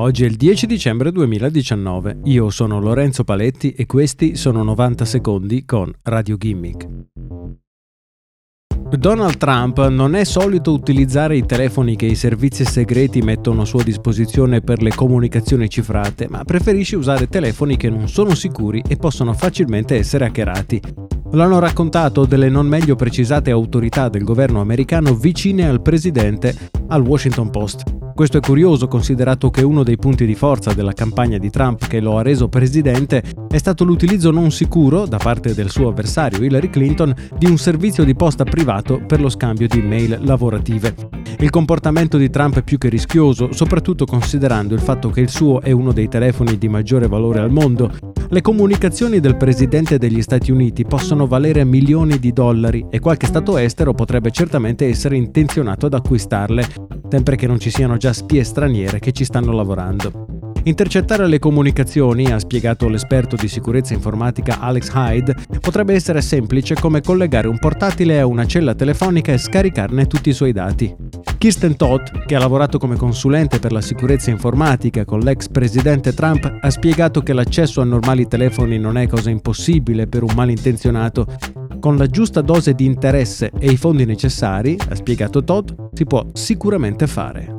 Oggi è il 10 dicembre 2019. Io sono Lorenzo Paletti e questi sono 90 secondi con Radio Gimmick. Donald Trump non è solito utilizzare i telefoni che i servizi segreti mettono a sua disposizione per le comunicazioni cifrate, ma preferisce usare telefoni che non sono sicuri e possono facilmente essere hackerati. L'hanno raccontato delle non meglio precisate autorità del governo americano vicine al presidente al Washington Post. Questo è curioso considerato che uno dei punti di forza della campagna di Trump che lo ha reso presidente è stato l'utilizzo non sicuro, da parte del suo avversario Hillary Clinton, di un servizio di posta privato per lo scambio di mail lavorative. Il comportamento di Trump è più che rischioso, soprattutto considerando il fatto che il suo è uno dei telefoni di maggiore valore al mondo. Le comunicazioni del presidente degli Stati Uniti possono valere milioni di dollari e qualche stato estero potrebbe certamente essere intenzionato ad acquistarle, sempre che non ci siano già spie straniere che ci stanno lavorando. Intercettare le comunicazioni, ha spiegato l'esperto di sicurezza informatica Alex Hyde, potrebbe essere semplice come collegare un portatile a una cella telefonica e scaricarne tutti i suoi dati. Kirsten Todd, che ha lavorato come consulente per la sicurezza informatica con l'ex presidente Trump, ha spiegato che l'accesso a normali telefoni non è cosa impossibile per un malintenzionato. Con la giusta dose di interesse e i fondi necessari, ha spiegato Todd, si può sicuramente fare.